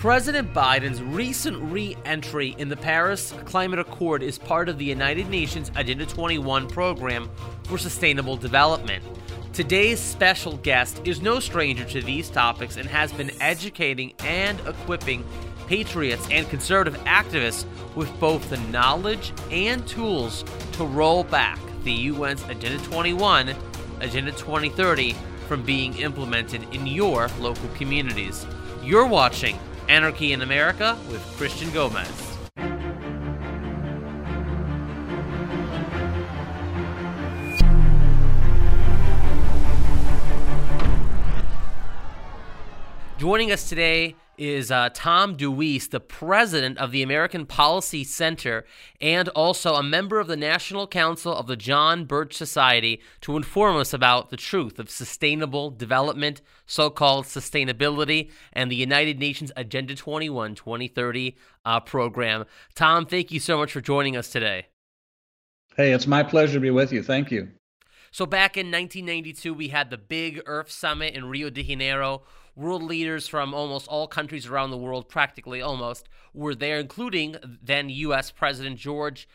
President Biden's recent re entry in the Paris Climate Accord is part of the United Nations Agenda 21 program for sustainable development. Today's special guest is no stranger to these topics and has been educating and equipping patriots and conservative activists with both the knowledge and tools to roll back the UN's Agenda 21, Agenda 2030 from being implemented in your local communities. You're watching Anarchy & America with Christian Gomez. Joining us today is uh, Tom DeWeese, the president of the American Policy Center and also a member of the National Council of the John Birch Society, to inform us about the truth of sustainable development, so called sustainability, and the United Nations Agenda 21 2030 uh, program. Tom, thank you so much for joining us today. Hey, it's my pleasure to be with you. Thank you. So, back in 1992, we had the big Earth Summit in Rio de Janeiro world leaders from almost all countries around the world, practically almost, were there, including then U.S. President George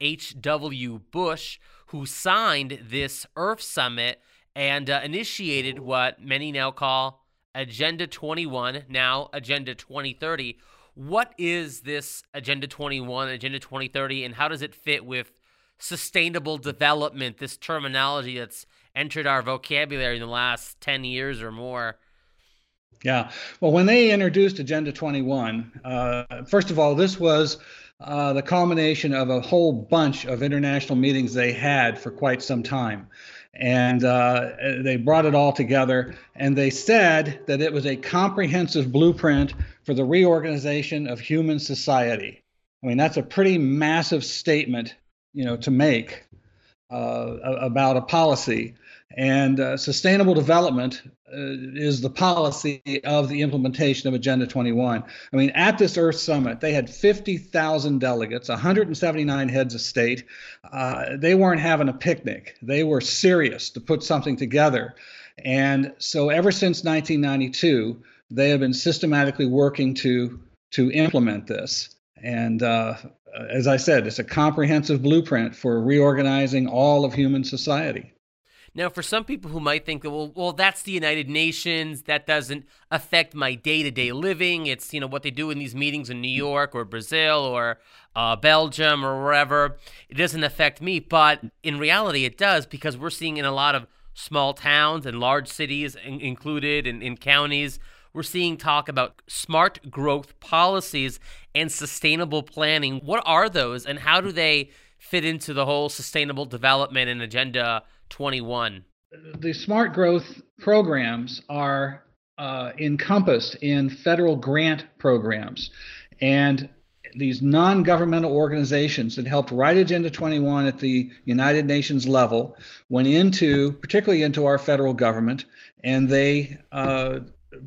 H.W. Uh, Bush, who signed this Earth Summit and uh, initiated what many now call Agenda 21, now Agenda 2030. What is this Agenda 21, Agenda 2030, and how does it fit with sustainable development, this terminology that's entered our vocabulary in the last 10 years or more? Yeah. Well, when they introduced Agenda 21, uh, first of all, this was uh, the culmination of a whole bunch of international meetings they had for quite some time. And uh, they brought it all together and they said that it was a comprehensive blueprint for the reorganization of human society. I mean, that's a pretty massive statement, you know, to make uh, about a policy. And uh, sustainable development uh, is the policy of the implementation of Agenda 21. I mean, at this Earth Summit, they had 50,000 delegates, 179 heads of state. Uh, they weren't having a picnic, they were serious to put something together. And so, ever since 1992, they have been systematically working to, to implement this. And uh, as I said, it's a comprehensive blueprint for reorganizing all of human society. Now, for some people who might think, well, well, that's the United Nations. That doesn't affect my day-to-day living. It's you know what they do in these meetings in New York or Brazil or uh, Belgium or wherever. It doesn't affect me, but in reality, it does because we're seeing in a lot of small towns and large cities in- included in, in counties. We're seeing talk about smart growth policies and sustainable planning. What are those, and how do they fit into the whole sustainable development and agenda? 21? The smart growth programs are uh, encompassed in federal grant programs. And these non governmental organizations that helped write Agenda 21 at the United Nations level went into, particularly into our federal government, and they uh,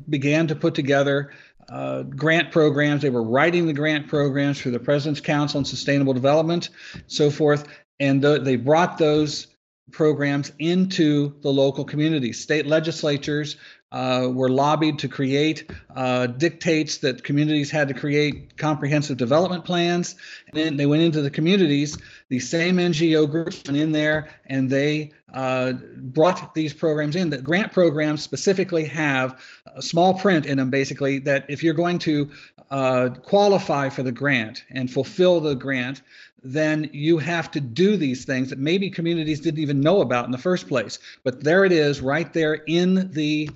began to put together uh, grant programs. They were writing the grant programs for the President's Council on Sustainable Development, so forth. And th- they brought those programs into the local communities. State legislatures uh, were lobbied to create uh, dictates that communities had to create comprehensive development plans. And then they went into the communities. The same NGO groups went in there and they uh, brought these programs in. The grant programs specifically have a small print in them, basically, that if you're going to uh, qualify for the grant and fulfill the grant, then you have to do these things that maybe communities didn't even know about in the first place. But there it is, right there in the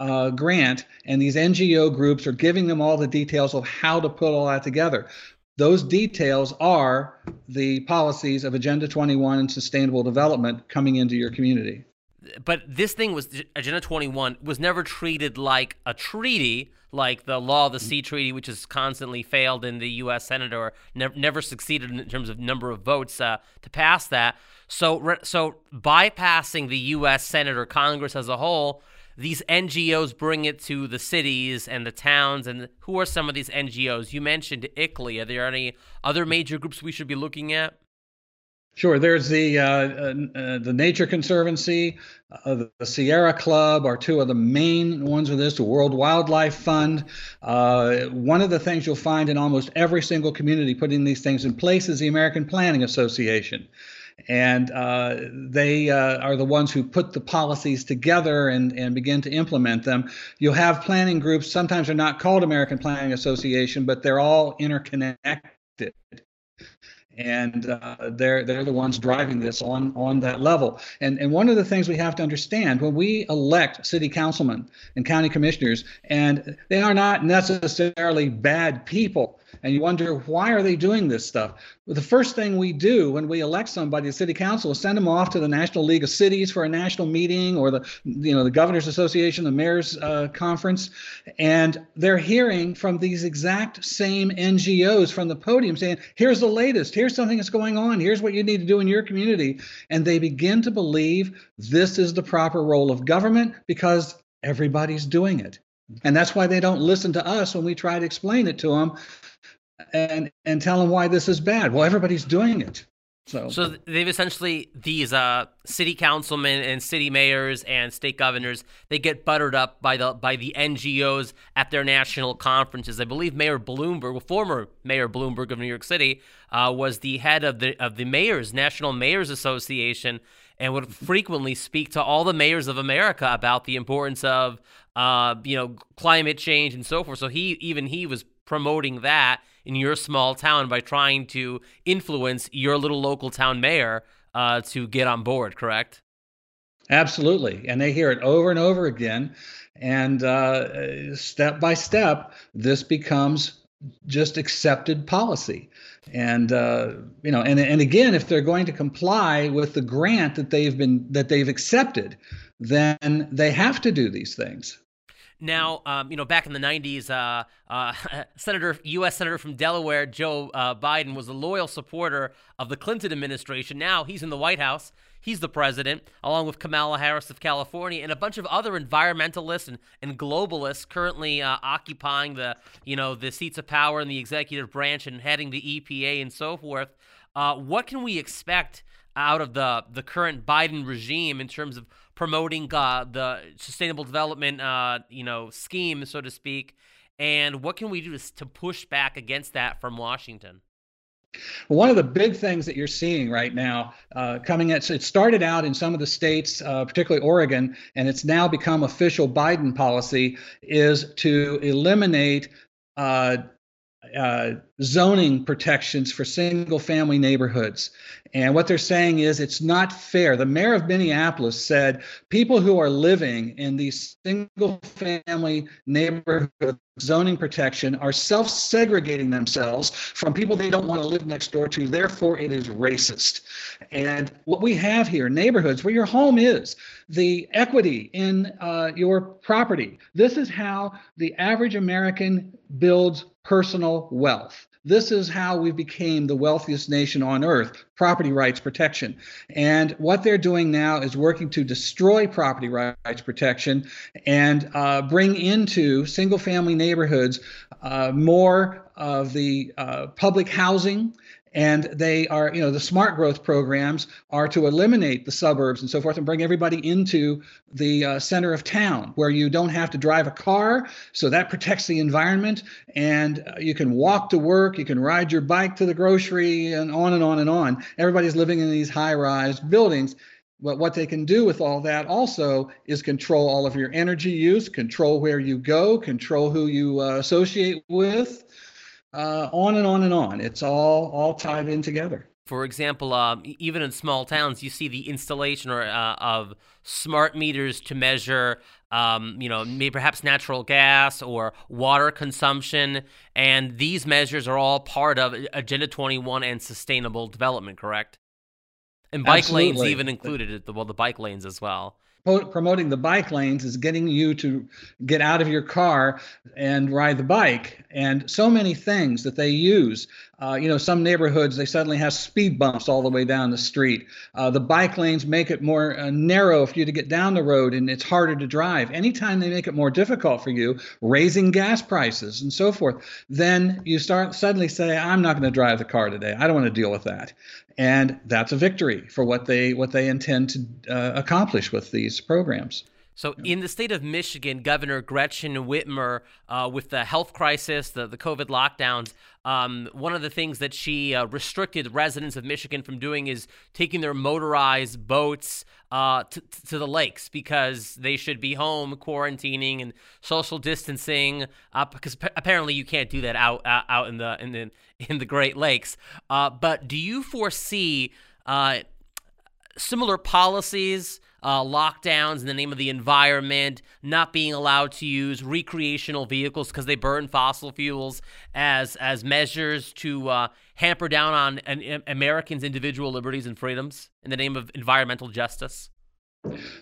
uh, grant, and these NGO groups are giving them all the details of how to put all that together. Those details are the policies of Agenda 21 and sustainable development coming into your community. But this thing was Agenda 21 was never treated like a treaty like the Law of the Sea Treaty, which has constantly failed in the U.S. Senate or never, never succeeded in terms of number of votes uh, to pass that. So, so bypassing the U.S. Senate or Congress as a whole, these NGOs bring it to the cities and the towns. And who are some of these NGOs? You mentioned ICLEI. Are there any other major groups we should be looking at? Sure. There's the uh, uh, the Nature Conservancy, uh, the Sierra Club are two of the main ones with this. The World Wildlife Fund. Uh, one of the things you'll find in almost every single community putting these things in place is the American Planning Association and uh, they uh, are the ones who put the policies together and, and begin to implement them. You'll have planning groups. Sometimes they're not called American Planning Association, but they're all interconnected and uh, they're they're the ones driving this on on that level. And and one of the things we have to understand when we elect city councilmen and county commissioners, and they are not necessarily bad people, and you wonder why are they doing this stuff? Well, the first thing we do when we elect somebody to city council is send them off to the national league of cities for a national meeting or the you know the governors association the mayors uh, conference. And they're hearing from these exact same ngos from the podium saying here's the latest. Here's something that's going on. Here's what you need to do in your community. And they begin to believe this is the proper role of government because everybody's doing it and that's why they don't listen to us when we try to explain it to them and and tell them why this is bad. Well, everybody's doing it. So, so they've essentially these uh, city councilmen and city mayors and state governors they get buttered up by the by the NGOs at their national conferences. I believe Mayor Bloomberg, former Mayor Bloomberg of New York City, uh, was the head of the of the mayors National Mayors Association and would frequently speak to all the mayors of America about the importance of uh, you know climate change and so forth. So he even he was promoting that in your small town by trying to influence your little local town mayor uh, to get on board, correct? Absolutely. And they hear it over and over again. And uh, step by step, this becomes just accepted policy. And uh, you know, and and again, if they're going to comply with the grant that they've been that they've accepted, then they have to do these things. Now, um, you know, back in the 90s, uh, uh, Senator, U.S. Senator from Delaware, Joe uh, Biden, was a loyal supporter of the Clinton administration. Now he's in the White House. He's the president, along with Kamala Harris of California and a bunch of other environmentalists and, and globalists currently uh, occupying the, you know, the seats of power in the executive branch and heading the EPA and so forth. Uh, what can we expect out of the the current Biden regime in terms of promoting uh, the sustainable development, uh, you know, scheme, so to speak? And what can we do to, to push back against that from Washington? One of the big things that you're seeing right now uh, coming at it started out in some of the states, uh, particularly Oregon, and it's now become official Biden policy is to eliminate uh, uh, zoning protections for single family neighborhoods. And what they're saying is it's not fair. The mayor of Minneapolis said people who are living in these single family neighborhood zoning protection are self segregating themselves from people they don't want to live next door to. Therefore, it is racist. And what we have here, neighborhoods where your home is, the equity in uh, your property. This is how the average American builds personal wealth. This is how we became the wealthiest nation on earth property rights protection. And what they're doing now is working to destroy property rights protection and uh, bring into single family neighborhoods uh, more of the uh, public housing and they are you know the smart growth programs are to eliminate the suburbs and so forth and bring everybody into the uh, center of town where you don't have to drive a car. So that protects the environment and uh, you can walk to work you can ride your bike to the grocery and on and on and on. Everybody's living in these high rise buildings. But what they can do with all that also is control all of your energy use control where you go control who you uh, associate with uh, on and on and on. It's all all tied in together. For example, um, even in small towns, you see the installation or, uh, of smart meters to measure, um, you know, maybe perhaps natural gas or water consumption, and these measures are all part of Agenda 21 and sustainable development. Correct? And bike Absolutely. lanes even included, well, the bike lanes as well promoting the bike lanes is getting you to get out of your car and ride the bike and so many things that they use. Uh, you know, some neighborhoods they suddenly have speed bumps all the way down the street. Uh, the bike lanes make it more uh, narrow for you to get down the road, and it's harder to drive. Anytime they make it more difficult for you, raising gas prices and so forth, then you start suddenly say, "I'm not going to drive the car today. I don't want to deal with that." And that's a victory for what they what they intend to uh, accomplish with these programs. So, in the state of Michigan, Governor Gretchen Whitmer, uh, with the health crisis, the, the COVID lockdowns, um, one of the things that she uh, restricted residents of Michigan from doing is taking their motorized boats uh, to, to the lakes because they should be home quarantining and social distancing. Uh, because apparently you can't do that out uh, out in the in the in the Great Lakes. Uh, but do you foresee similar policies? Uh, lockdowns in the name of the environment, not being allowed to use recreational vehicles because they burn fossil fuels as as measures to uh, hamper down on an, Americans' individual liberties and freedoms in the name of environmental justice.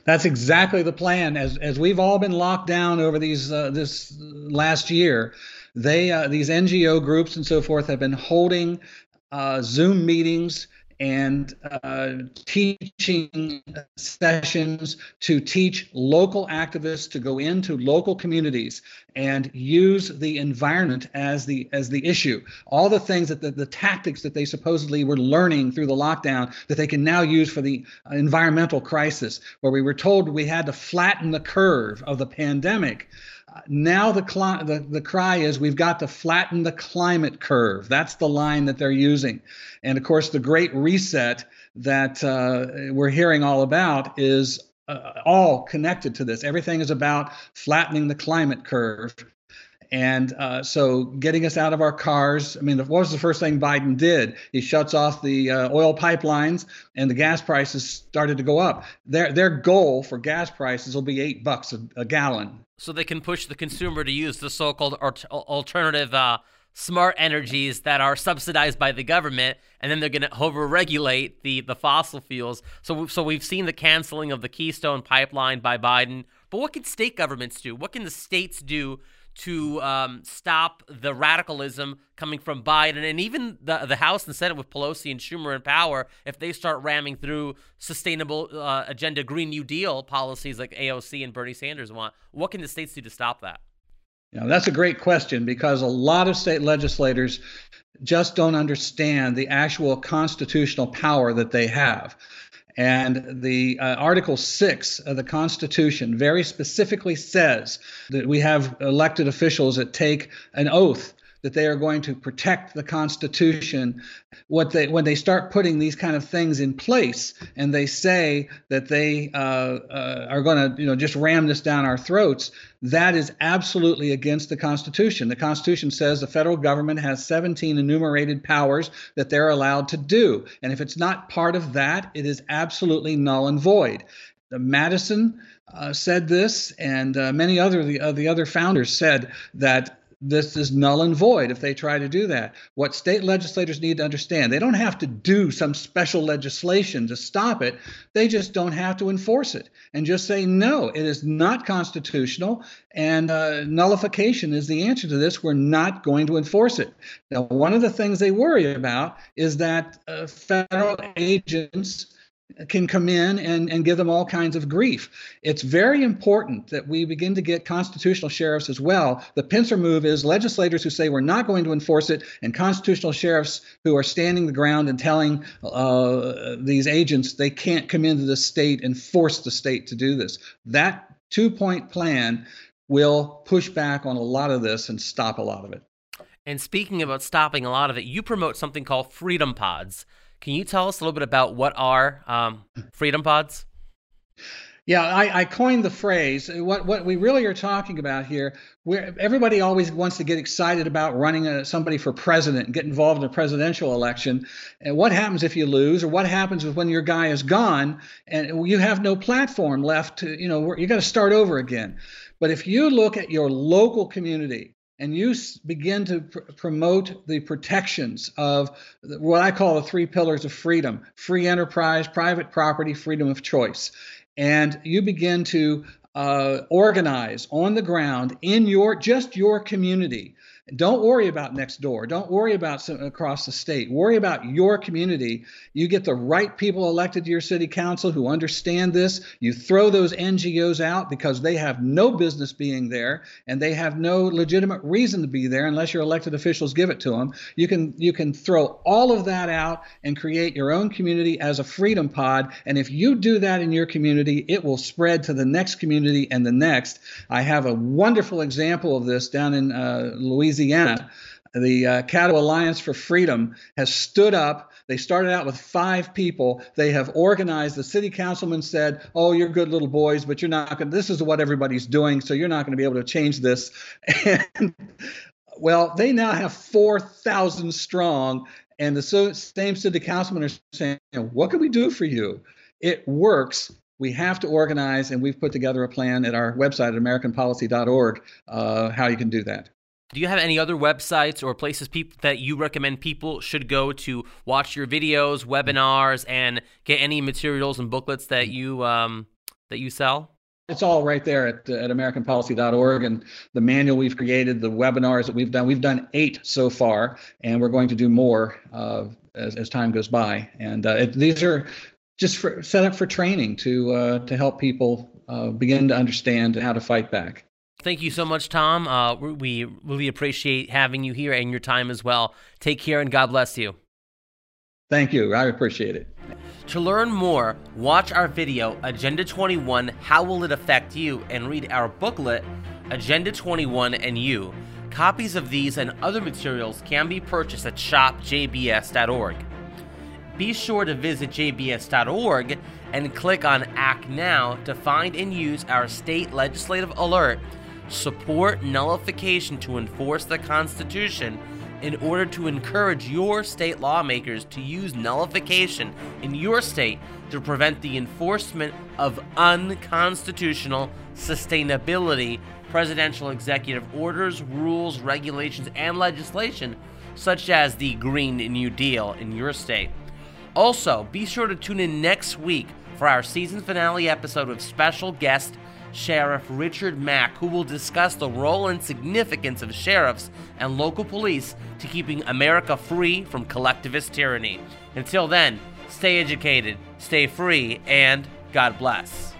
That's exactly the plan. As as we've all been locked down over these uh, this last year, they uh, these NGO groups and so forth have been holding uh, Zoom meetings and uh, teaching sessions to teach local activists to go into local communities and use the environment as the as the issue. All the things that the, the tactics that they supposedly were learning through the lockdown that they can now use for the environmental crisis where we were told we had to flatten the curve of the pandemic now the, cli- the the cry is we've got to flatten the climate curve. That's the line that they're using, and of course the Great Reset that uh, we're hearing all about is uh, all connected to this. Everything is about flattening the climate curve. And uh, so, getting us out of our cars. I mean, what was the first thing Biden did? He shuts off the uh, oil pipelines, and the gas prices started to go up. Their their goal for gas prices will be eight bucks a, a gallon so they can push the consumer to use the so-called alternative uh, smart energies that are subsidized by the government, and then they're going to over-regulate the the fossil fuels. So, so we've seen the canceling of the Keystone pipeline by Biden. But what can state governments do? What can the states do to um, stop the radicalism coming from Biden and even the the House and Senate with Pelosi and Schumer in power, if they start ramming through sustainable uh, agenda Green New Deal policies like AOC and Bernie Sanders want, what can the states do to stop that? That's a great question because a lot of state legislators just don't understand the actual constitutional power that they have. And the uh, Article 6 of the Constitution very specifically says that we have elected officials that take an oath that they are going to protect the Constitution. What they when they start putting these kind of things in place, and they say that they uh, uh, are going to you know just ram this down our throats, that is absolutely against the Constitution. The Constitution says the federal government has 17 enumerated powers that they're allowed to do, and if it's not part of that, it is absolutely null and void. Madison uh, said this, and uh, many other the, uh, the other founders said that this is null and void if they try to do that. What state legislators need to understand, they don't have to do some special legislation to stop it. They just don't have to enforce it and just say, no, it is not constitutional. And uh, nullification is the answer to this. We're not going to enforce it. Now, one of the things they worry about is that uh, federal agents can come in and, and give them all kinds of grief. It's very important that we begin to get constitutional sheriffs as well. The pincer move is legislators who say we're not going to enforce it, and constitutional sheriffs who are standing the ground and telling uh, these agents they can't come into the state and force the state to do this. That two point plan will push back on a lot of this and stop a lot of it. And speaking about stopping a lot of it, you promote something called Freedom Pods. Can you tell us a little bit about what are um, freedom pods? Yeah, I, I, coined the phrase. What what we really are talking about here, where everybody always wants to get excited about running a, somebody for president and get involved in a presidential election. And what happens if you lose, or what happens when your guy is gone and you have no platform left? To, you know, you got to start over again. But if you look at your local community and you begin to pr- promote the protections of what I call the three pillars of freedom free enterprise, private property, freedom of choice. And you begin to uh, organize on the ground in your just your community Don't worry about next door. Don't worry about some, across the state. Worry about your community. You get the right people elected to your city council who understand this. You throw those NGOs out because they have no business being there and they have no legitimate reason to be there unless your elected officials give it to them. You can you can throw all of that out and create your own community as a freedom pod. And if you do that in your community, it will spread to the next community and the next. I have a wonderful example of this down in uh, Louisiana. The uh, Caddo Alliance for Freedom has stood up. They started out with five people. They have organized. The city councilman said, "Oh, you're good little boys, but you're not going. This is what everybody's doing, so you're not going to be able to change this." And well, they now have 4,000 strong, and the same city councilman are saying, "What can we do for you?" It works we have to organize, and we've put together a plan at our website at AmericanPolicy.org uh, how you can do that. Do you have any other websites or places people that you recommend people should go to watch your videos, webinars, and get any materials and booklets that you um, that you sell? It's all right there at, at AmericanPolicy.org and the manual we've created, the webinars that we've done. We've done eight so far, and we're going to do more uh, as, as time goes by. And uh, it, these are just for, set up for training to uh, to help people uh, begin to understand how to fight back. Thank you so much, Tom. Uh, we really appreciate having you here and your time as well. Take care and God bless you. Thank you. I appreciate it. To learn more, watch our video, Agenda 21 How Will It Affect You? and read our booklet, Agenda 21 and You. Copies of these and other materials can be purchased at shopjbs.org be sure to visit jbs.org and click on Act Now to find and use our state legislative alert Support Nullification to Enforce the Constitution in order to encourage your state lawmakers to use nullification in your state to prevent the enforcement of unconstitutional sustainability presidential executive orders, rules, regulations, and legislation, such as the Green New Deal in your state. Also, be sure to tune in next week for our season finale episode with special guest Sheriff Richard Mack, who will discuss the role and significance of sheriffs and local police to keeping America free from collectivist tyranny. Until then, stay educated, stay free, and God bless.